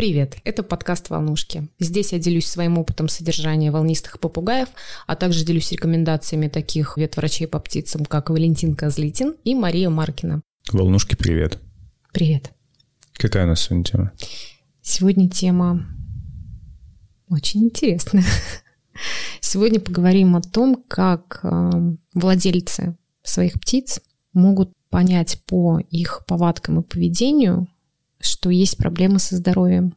Привет, это подкаст «Волнушки». Здесь я делюсь своим опытом содержания волнистых попугаев, а также делюсь рекомендациями таких ветврачей по птицам, как Валентин Козлитин и Мария Маркина. Волнушки, привет. Привет. Какая у нас сегодня тема? Сегодня тема очень интересная. Сегодня поговорим о том, как э, владельцы своих птиц могут понять по их повадкам и поведению, что есть проблемы со здоровьем.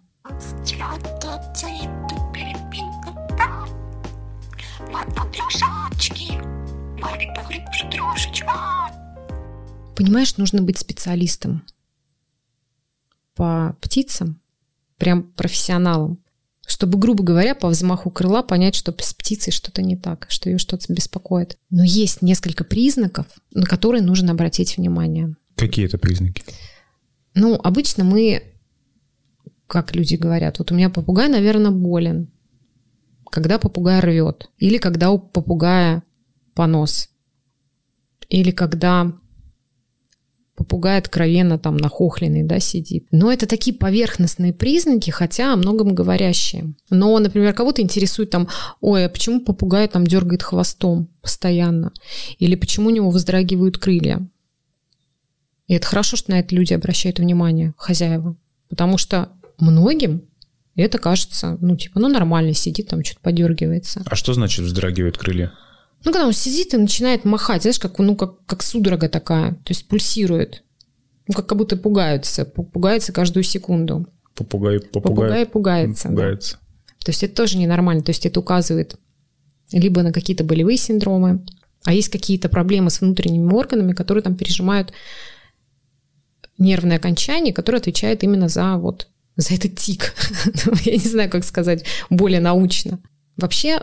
Понимаешь, нужно быть специалистом по птицам, прям профессионалом, чтобы, грубо говоря, по взмаху крыла понять, что с птицей что-то не так, что ее что-то беспокоит. Но есть несколько признаков, на которые нужно обратить внимание. Какие это признаки? Ну, обычно мы, как люди говорят, вот у меня попугай, наверное, болен, когда попугай рвет, или когда у попугая понос, или когда попугай откровенно там нахохленный, да, сидит. Но это такие поверхностные признаки, хотя о многом говорящие. Но, например, кого-то интересует там, ой, а почему попугай там дергает хвостом постоянно? Или почему у него вздрагивают крылья? И это хорошо, что на это люди обращают внимание, хозяева. Потому что многим это кажется, ну, типа, ну, нормально, сидит там, что-то подергивается. А что значит вздрагивают крылья? Ну, когда он сидит и начинает махать, знаешь, как, ну, как, как судорога такая, то есть пульсирует. Ну, как, как будто пугаются, пугаются каждую секунду. Попугай, попугай, попугай пугается. пугается. Да. То есть это тоже ненормально, то есть это указывает либо на какие-то болевые синдромы, а есть какие-то проблемы с внутренними органами, которые там пережимают нервное окончание, которое отвечает именно за вот за этот тик. Ну, я не знаю, как сказать более научно. Вообще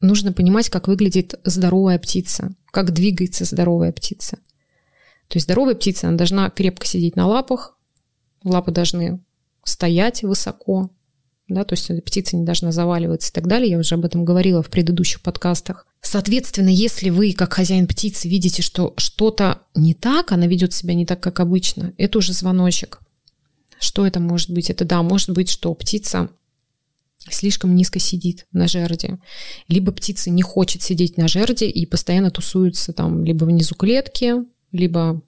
нужно понимать, как выглядит здоровая птица, как двигается здоровая птица. То есть здоровая птица, она должна крепко сидеть на лапах, лапы должны стоять высоко, да, то есть птица не должна заваливаться и так далее. Я уже об этом говорила в предыдущих подкастах. Соответственно, если вы, как хозяин птицы, видите, что что-то не так, она ведет себя не так, как обычно, это уже звоночек. Что это может быть? Это да, может быть, что птица слишком низко сидит на жерде. Либо птица не хочет сидеть на жерде и постоянно тусуется там либо внизу клетки, либо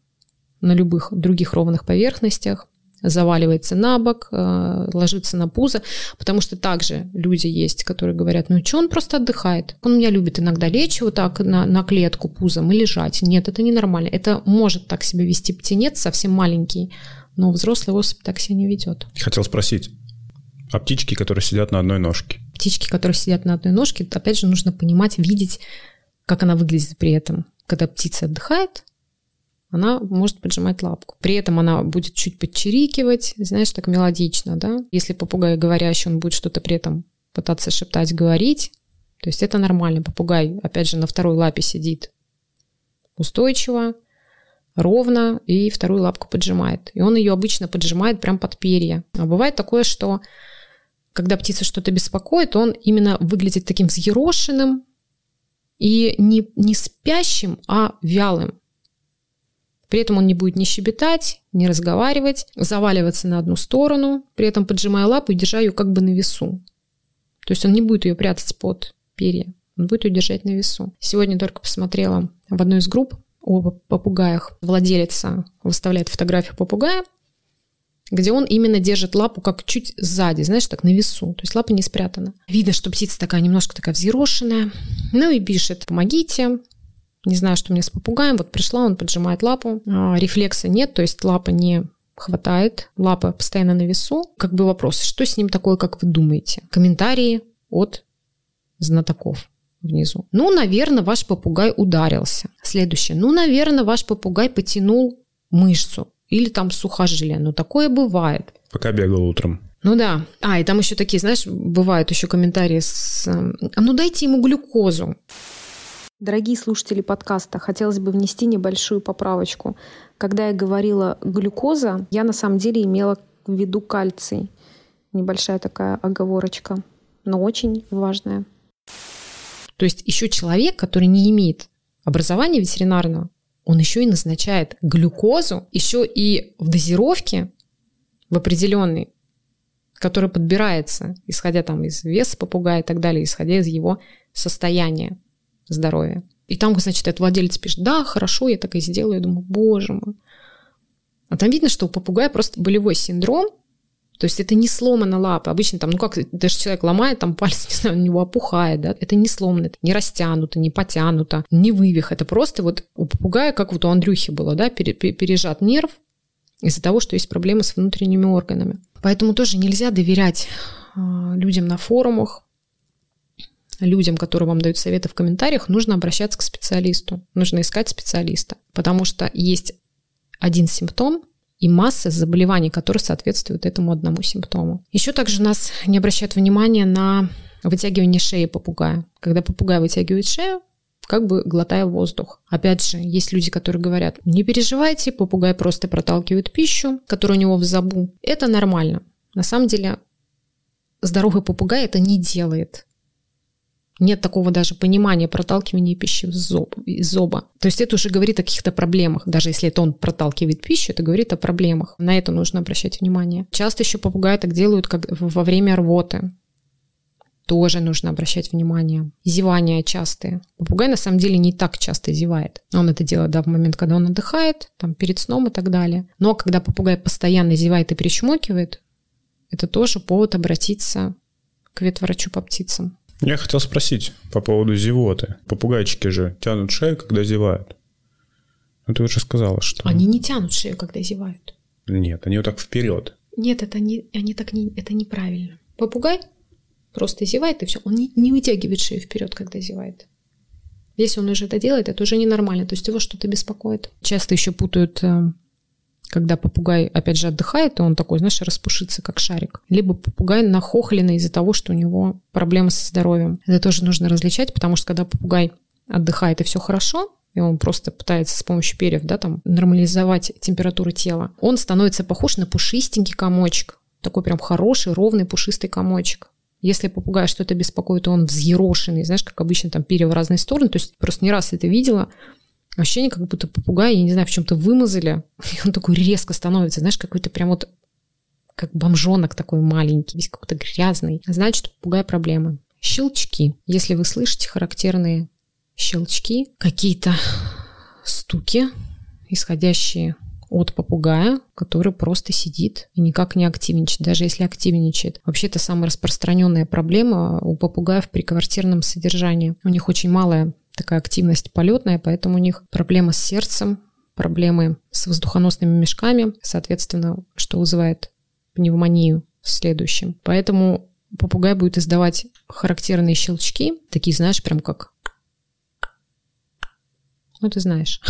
на любых других ровных поверхностях заваливается на бок, э, ложится на пузо, потому что также люди есть, которые говорят, ну что он просто отдыхает? Он меня любит иногда лечь вот так на, на клетку пузом и лежать. Нет, это ненормально. Это может так себя вести птенец, совсем маленький, но взрослый особь так себя не ведет. Хотел спросить, а птички, которые сидят на одной ножке? Птички, которые сидят на одной ножке, опять же, нужно понимать, видеть, как она выглядит при этом. Когда птица отдыхает, она может поджимать лапку. При этом она будет чуть подчирикивать, знаешь, так мелодично, да. Если попугай говорящий, он будет что-то при этом пытаться шептать, говорить. То есть это нормально. Попугай, опять же, на второй лапе сидит устойчиво, ровно и вторую лапку поджимает. И он ее обычно поджимает прям под перья. А бывает такое, что когда птица что-то беспокоит, он именно выглядит таким взъерошенным и не, не спящим, а вялым. При этом он не будет ни щебетать, ни разговаривать, заваливаться на одну сторону, при этом поджимая лапу и держа ее как бы на весу. То есть он не будет ее прятать под перья, он будет ее держать на весу. Сегодня только посмотрела в одной из групп о попугаях. Владелица выставляет фотографию попугая, где он именно держит лапу как чуть сзади, знаешь, так на весу. То есть лапа не спрятана. Видно, что птица такая немножко такая взъерошенная. Ну и пишет, помогите, не знаю, что меня с попугаем. Вот пришла, он поджимает лапу. А, рефлекса нет, то есть лапа не хватает, лапа постоянно на весу. Как бы вопрос, что с ним такое, как вы думаете? Комментарии от знатоков внизу. Ну, наверное, ваш попугай ударился. Следующее. Ну, наверное, ваш попугай потянул мышцу или там сухожилие. Ну, такое бывает. Пока бегал утром. Ну да. А, и там еще такие, знаешь, бывают еще комментарии с... А ну дайте ему глюкозу. Дорогие слушатели подкаста, хотелось бы внести небольшую поправочку. Когда я говорила глюкоза, я на самом деле имела в виду кальций. Небольшая такая оговорочка, но очень важная. То есть еще человек, который не имеет образования ветеринарного, он еще и назначает глюкозу, еще и в дозировке в определенной который подбирается, исходя там из веса попугая и так далее, исходя из его состояния здоровья. И там, значит, этот владелец пишет, да, хорошо, я так и сделаю. Я думаю, боже мой. А там видно, что у попугая просто болевой синдром, то есть это не сломана лапа. Обычно там, ну как, даже человек ломает, там палец, не знаю, у него опухает, да. Это не сломано, это не растянуто, не потянуто, не вывих. Это просто вот у попугая, как вот у Андрюхи было, да, пережат нерв из-за того, что есть проблемы с внутренними органами. Поэтому тоже нельзя доверять а, людям на форумах, людям, которые вам дают советы в комментариях, нужно обращаться к специалисту, нужно искать специалиста, потому что есть один симптом, и масса заболеваний, которые соответствуют этому одному симптому. Еще также нас не обращают внимания на вытягивание шеи попугая. Когда попугай вытягивает шею, как бы глотая воздух. Опять же, есть люди, которые говорят, не переживайте, попугай просто проталкивает пищу, которая у него в забу. Это нормально. На самом деле, здоровый попугай это не делает нет такого даже понимания проталкивания пищи из зоба, из зоба. То есть это уже говорит о каких-то проблемах. Даже если это он проталкивает пищу, это говорит о проблемах. На это нужно обращать внимание. Часто еще попугаи так делают как во время рвоты. Тоже нужно обращать внимание. Зевания частые. Попугай на самом деле не так часто зевает. Он это делает да, в момент, когда он отдыхает, там, перед сном и так далее. Но когда попугай постоянно зевает и причмокивает, это тоже повод обратиться к ветврачу по птицам. Я хотел спросить по поводу зевоты. Попугайчики же тянут шею, когда зевают. Ну, ты уже сказала, что... Они не тянут шею, когда зевают. Нет, они вот так вперед. Нет, это, не, они так не, это неправильно. Попугай просто зевает, и все. Он не, не вытягивает шею вперед, когда зевает. Если он уже это делает, это уже ненормально. То есть его что-то беспокоит. Часто еще путают э, когда попугай, опять же, отдыхает, и он такой, знаешь, распушится, как шарик. Либо попугай нахохленный из-за того, что у него проблемы со здоровьем. Это тоже нужно различать, потому что когда попугай отдыхает и все хорошо, и он просто пытается с помощью перьев, да, там, нормализовать температуру тела, он становится похож на пушистенький комочек. Такой прям хороший, ровный, пушистый комочек. Если попугай что-то беспокоит, он взъерошенный, знаешь, как обычно там перья в разные стороны. То есть просто не раз это видела, Ощущение, как будто попугай, я не знаю, в чем-то вымазали, и он такой резко становится, знаешь, какой-то прям вот как бомжонок такой маленький, весь какой-то грязный. Значит, у попугая проблемы. Щелчки. Если вы слышите характерные щелчки, какие-то стуки, исходящие от попугая, который просто сидит и никак не активничает, даже если активничает. Вообще это самая распространенная проблема у попугаев при квартирном содержании. У них очень малая такая активность полетная, поэтому у них проблемы с сердцем, проблемы с воздухоносными мешками, соответственно, что вызывает пневмонию в следующем. Поэтому попугай будет издавать характерные щелчки, такие, знаешь, прям как... Ну, ты знаешь.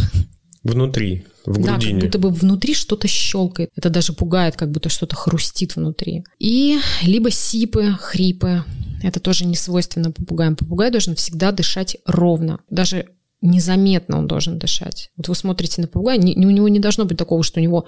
Внутри, в грудине. Да, как будто бы внутри что-то щелкает. Это даже пугает, как будто что-то хрустит внутри. И либо сипы, хрипы. Это тоже не свойственно попугаям. Попугай должен всегда дышать ровно. Даже незаметно он должен дышать. Вот вы смотрите на попугая, у него не должно быть такого, что у него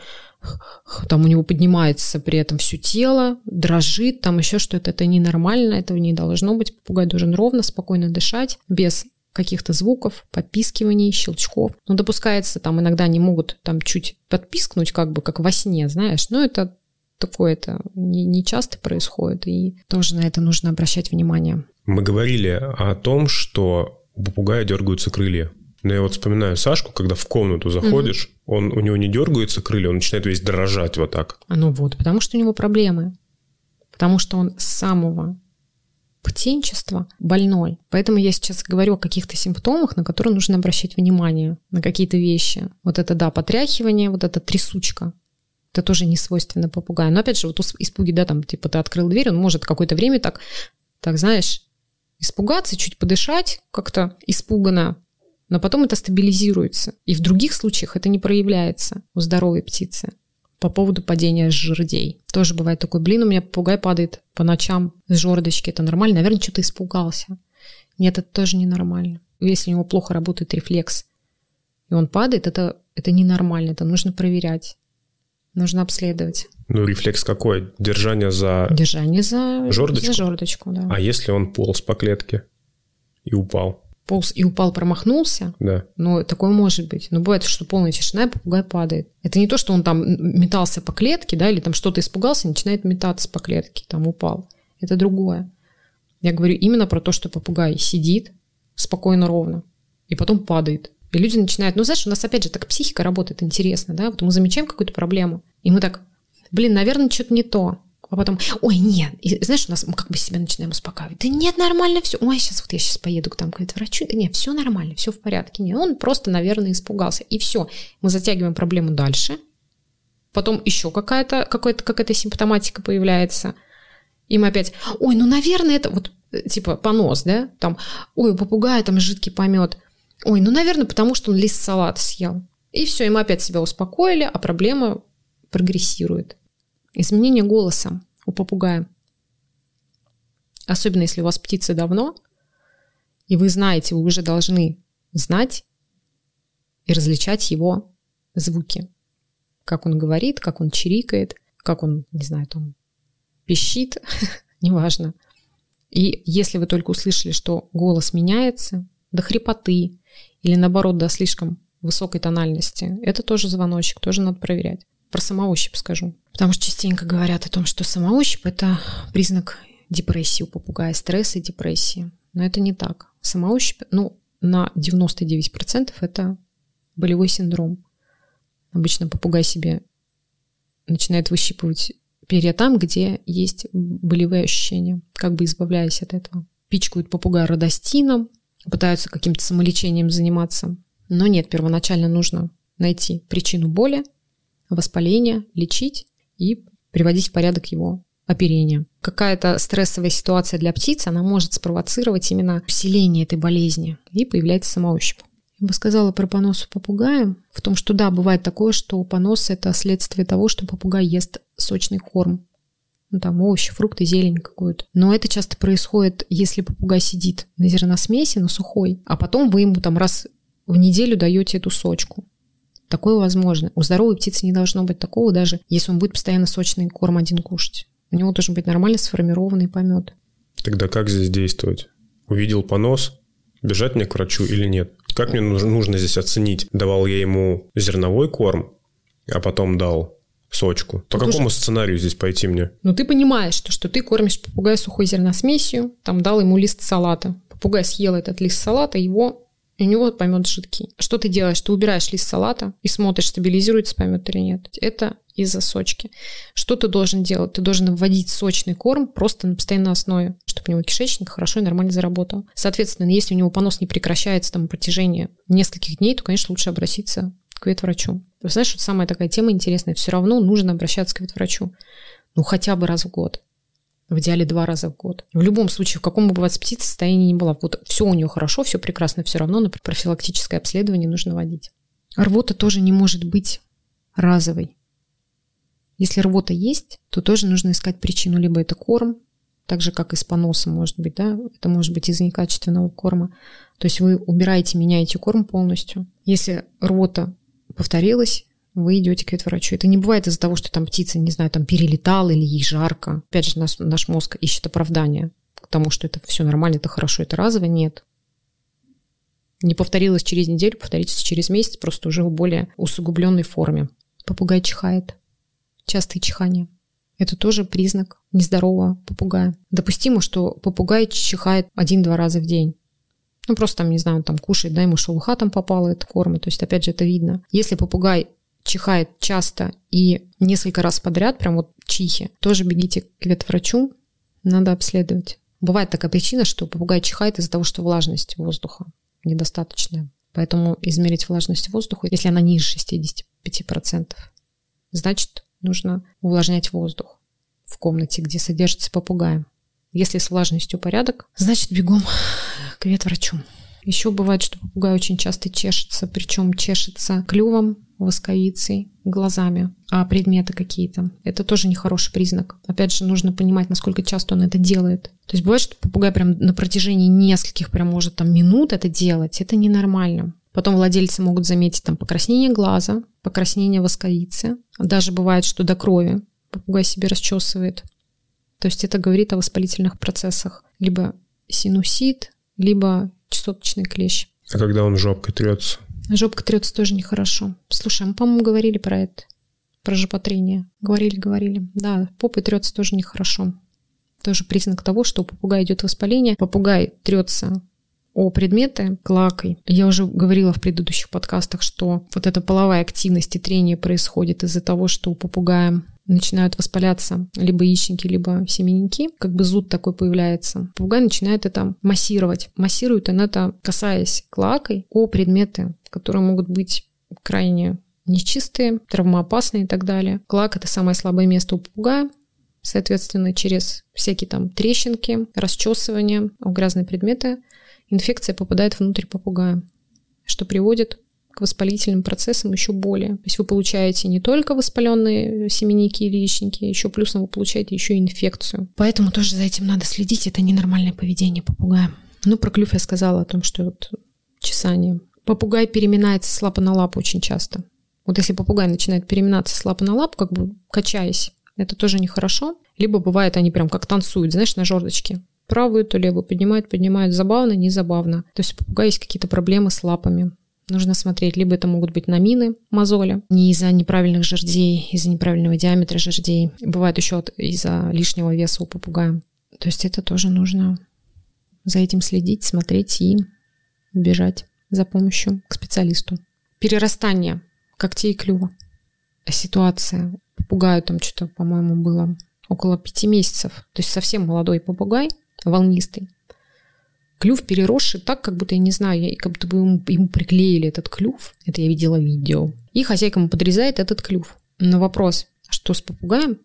там у него поднимается при этом все тело, дрожит, там еще что-то. Это ненормально, этого не должно быть. Попугай должен ровно, спокойно дышать, без каких-то звуков, подпискиваний, щелчков. Но допускается, там иногда они могут там чуть подпискнуть, как бы как во сне, знаешь, но это такое это не, не часто происходит, и тоже на это нужно обращать внимание. Мы говорили о том, что у попугая дергаются крылья. Но я вот вспоминаю Сашку, когда в комнату заходишь, угу. он, у него не дергаются крылья, он начинает весь дрожать вот так. А ну вот, потому что у него проблемы. Потому что он с самого птенчества больной. Поэтому я сейчас говорю о каких-то симптомах, на которые нужно обращать внимание, на какие-то вещи. Вот это, да, потряхивание, вот эта трясучка. Это тоже не свойственно попугаю. Но опять же, вот испуги, да, там, типа, ты открыл дверь, он может какое-то время так, так, знаешь, испугаться, чуть подышать как-то испуганно, но потом это стабилизируется. И в других случаях это не проявляется у здоровой птицы по поводу падения жердей. Тоже бывает такой, блин, у меня попугай падает по ночам с жердочки, это нормально? Наверное, что-то испугался. Нет, это тоже ненормально. Если у него плохо работает рефлекс, и он падает, это, это ненормально, это нужно проверять. Нужно обследовать. Ну, рефлекс какой? Держание за... Держание за жердочку? За жердочку, да. А если он полз по клетке и упал? полз и упал, промахнулся, Да. но такое может быть. Но бывает, что полная тишина, и попугай падает. Это не то, что он там метался по клетке, да, или там что-то испугался, начинает метаться по клетке, там упал. Это другое. Я говорю именно про то, что попугай сидит спокойно, ровно, и потом падает. И люди начинают, ну, знаешь, у нас опять же так психика работает интересно, да, вот мы замечаем какую-то проблему, и мы так, блин, наверное, что-то не то. А потом, ой, нет, и, знаешь, у нас мы как бы себя начинаем успокаивать. Да нет, нормально все. Ой, сейчас вот я сейчас поеду к там к врачу. Да нет, все нормально, все в порядке. Нет, он просто, наверное, испугался. И все. Мы затягиваем проблему дальше. Потом еще какая-то какая-то какая-то симптоматика появляется. И мы опять, ой, ну, наверное, это вот э, типа понос, да? Там, ой, у попугая там жидкий помет. Ой, ну, наверное, потому что он лист салата съел. И все, и мы опять себя успокоили, а проблема прогрессирует. Изменение голоса у попугая. Особенно если у вас птица давно, и вы знаете, вы уже должны знать и различать его звуки. Как он говорит, как он чирикает, как он, не знаю, там пищит, неважно. И если вы только услышали, что голос меняется до хрипоты или наоборот до слишком высокой тональности, это тоже звоночек, тоже надо проверять. Про самоощупь скажу. Потому что частенько говорят о том, что самоощупь – это признак депрессии у попугая, стресса и депрессии. Но это не так. Самоощупь, ну, на 99% это болевой синдром. Обычно попугай себе начинает выщипывать перья там, где есть болевые ощущения, как бы избавляясь от этого. Пичкают попугая родостином, пытаются каким-то самолечением заниматься. Но нет, первоначально нужно найти причину боли, воспаления, лечить и приводить в порядок его оперение. Какая-то стрессовая ситуация для птицы, она может спровоцировать именно усиление этой болезни, и появляется самоощупь. Я бы сказала про понос у попугая, в том, что да, бывает такое, что понос – это следствие того, что попугай ест сочный корм. Ну, там овощи, фрукты, зелень какую-то. Но это часто происходит, если попугай сидит на зерносмеси, на сухой, а потом вы ему там раз в неделю даете эту сочку. Такое возможно. У здоровой птицы не должно быть такого, даже если он будет постоянно сочный корм один кушать. У него должен быть нормально сформированный помет. Тогда как здесь действовать? Увидел понос, бежать мне к врачу или нет? Как мне нужно здесь оценить? Давал я ему зерновой корм, а потом дал сочку. По Тут какому уже... сценарию здесь пойти мне? Ну, ты понимаешь, что, что ты кормишь попугая сухой зерносмесью, там дал ему лист салата. Попугай съел этот лист салата, его и у него помет жидкий. Что ты делаешь? Ты убираешь лист салата и смотришь, стабилизируется помет или нет. Это из-за сочки. Что ты должен делать? Ты должен вводить сочный корм просто на постоянной основе, чтобы у него кишечник хорошо и нормально заработал. Соответственно, если у него понос не прекращается там на протяжении нескольких дней, то, конечно, лучше обратиться к ветврачу. Знаешь, вот самая такая тема интересная. Все равно нужно обращаться к ветврачу. Ну, хотя бы раз в год. В идеале два раза в год. В любом случае, в каком бы бывает птица состоянии не была. Вот все у нее хорошо, все прекрасно, все равно на профилактическое обследование нужно водить. Рвота тоже не может быть разовой. Если рвота есть, то тоже нужно искать причину. Либо это корм, так же, как и с поносом, может быть, да, это может быть из-за некачественного корма. То есть вы убираете, меняете корм полностью. Если рвота повторилась, вы идете к ветврачу. Это не бывает из-за того, что там птица, не знаю, там перелетала или ей жарко. Опять же, наш, наш мозг ищет оправдание к тому, что это все нормально, это хорошо, это разово. Нет. Не повторилось через неделю, повторится через месяц, просто уже в более усугубленной форме. Попугай чихает. Частые чихания. Это тоже признак нездорового попугая. Допустимо, что попугай чихает один-два раза в день. Ну, просто там, не знаю, там кушает, да, ему шелуха там попала, это корма. То есть, опять же, это видно. Если попугай чихает часто и несколько раз подряд, прям вот чихи, тоже бегите к ветврачу, надо обследовать. Бывает такая причина, что попугай чихает из-за того, что влажность воздуха недостаточная. Поэтому измерить влажность воздуха, если она ниже 65%, значит, нужно увлажнять воздух в комнате, где содержится попугай. Если с влажностью порядок, значит, бегом к ветврачу. Еще бывает, что попугай очень часто чешется, причем чешется клювом, восковицей, глазами, а предметы какие-то. Это тоже нехороший признак. Опять же, нужно понимать, насколько часто он это делает. То есть бывает, что попугай прям на протяжении нескольких, прям может там минут это делать. Это ненормально. Потом владельцы могут заметить там покраснение глаза, покраснение восковицы. Даже бывает, что до крови попугай себе расчесывает. То есть это говорит о воспалительных процессах. Либо синусит, либо чесоточный клещ. А когда он жопкой трется? Жопка трется тоже нехорошо. Слушай, мы, по-моему, говорили про это, про жопотрение. Говорили, говорили. Да, попой трется тоже нехорошо. Тоже признак того, что у попугая идет воспаление. Попугай трется о предметы клакой. Я уже говорила в предыдущих подкастах, что вот эта половая активность и трение происходит из-за того, что у попугая начинают воспаляться либо яичники, либо семенники, как бы зуд такой появляется. Попугай начинает это массировать. Массирует он это, касаясь клакой о предметы, которые могут быть крайне нечистые, травмоопасные и так далее. Клак – это самое слабое место у попугая. Соответственно, через всякие там трещинки, расчесывания грязные предметы инфекция попадает внутрь попугая, что приводит к воспалительным процессам еще более. То есть вы получаете не только воспаленные семенники или яичники, еще плюсом вы получаете еще и инфекцию. Поэтому тоже за этим надо следить. Это ненормальное поведение попугая. Ну, про клюв я сказала о том, что вот чесание. Попугай переминается с лапы на лапу очень часто. Вот если попугай начинает переминаться с лапы на лапу, как бы качаясь, это тоже нехорошо. Либо бывает, они прям как танцуют, знаешь, на жердочке правую, то левую поднимают, поднимают. Забавно, не забавно. То есть у попугая есть какие-то проблемы с лапами. Нужно смотреть, либо это могут быть намины, мозоли, не из-за неправильных жердей, из-за неправильного диаметра жердей. Бывает еще из-за лишнего веса у попугая. То есть это тоже нужно за этим следить, смотреть и бежать за помощью к специалисту. Перерастание когтей и клюва. Ситуация. Попугаю там что-то, по-моему, было около пяти месяцев. То есть совсем молодой попугай – волнистый. Клюв переросший так, как будто, я не знаю, как будто бы ему, ему приклеили этот клюв. Это я видела видео. И хозяйка ему подрезает этот клюв. На вопрос, что с попугаем,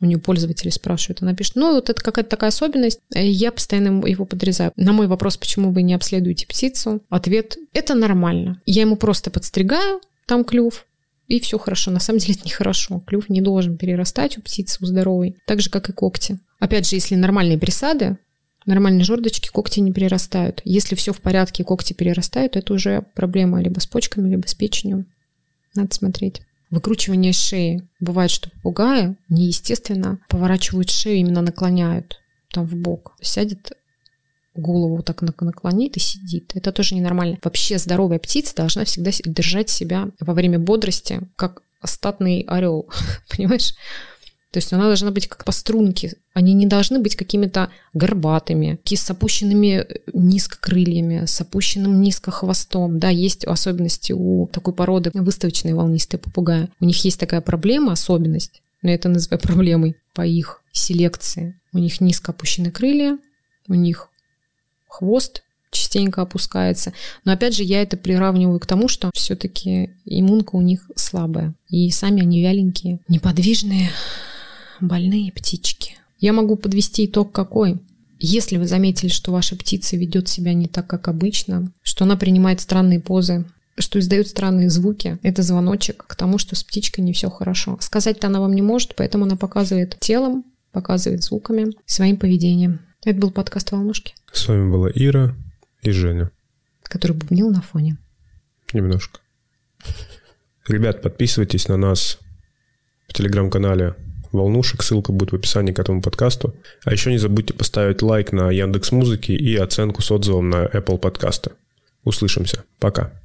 у нее пользователи спрашивают, она пишет, ну, вот это какая-то такая особенность, я постоянно его подрезаю. На мой вопрос, почему вы не обследуете птицу, ответ, это нормально. Я ему просто подстригаю, там клюв, и все хорошо. На самом деле это нехорошо. Клюв не должен перерастать у птицы, у здоровой, так же, как и когти. Опять же, если нормальные присады, нормальные жердочки, когти не перерастают. Если все в порядке, когти перерастают, это уже проблема либо с почками, либо с печенью. Надо смотреть. Выкручивание шеи. Бывает, что попугаи неестественно поворачивают шею, именно наклоняют там в бок. Сядет голову так наклонит и сидит. Это тоже ненормально. Вообще здоровая птица должна всегда держать себя во время бодрости, как остатный орел. Понимаешь? То есть она должна быть как по струнке. Они не должны быть какими-то горбатыми, с опущенными э, низко крыльями, с опущенным низко хвостом. Да, есть особенности у такой породы выставочные волнистые попугаи. У них есть такая проблема, особенность, но это называю проблемой по их селекции. У них низко опущены крылья, у них хвост частенько опускается. Но опять же, я это приравниваю к тому, что все-таки иммунка у них слабая. И сами они вяленькие, неподвижные, больные птички. Я могу подвести итог какой? Если вы заметили, что ваша птица ведет себя не так, как обычно, что она принимает странные позы, что издает странные звуки, это звоночек к тому, что с птичкой не все хорошо. Сказать-то она вам не может, поэтому она показывает телом, показывает звуками, своим поведением. Это был подкаст «Волнушки». С вами была Ира и Женя. Который бубнил на фоне. Немножко. Ребят, подписывайтесь на нас в телеграм-канале волнушек. Ссылка будет в описании к этому подкасту. А еще не забудьте поставить лайк на Яндекс Музыки и оценку с отзывом на Apple подкасты. Услышимся. Пока.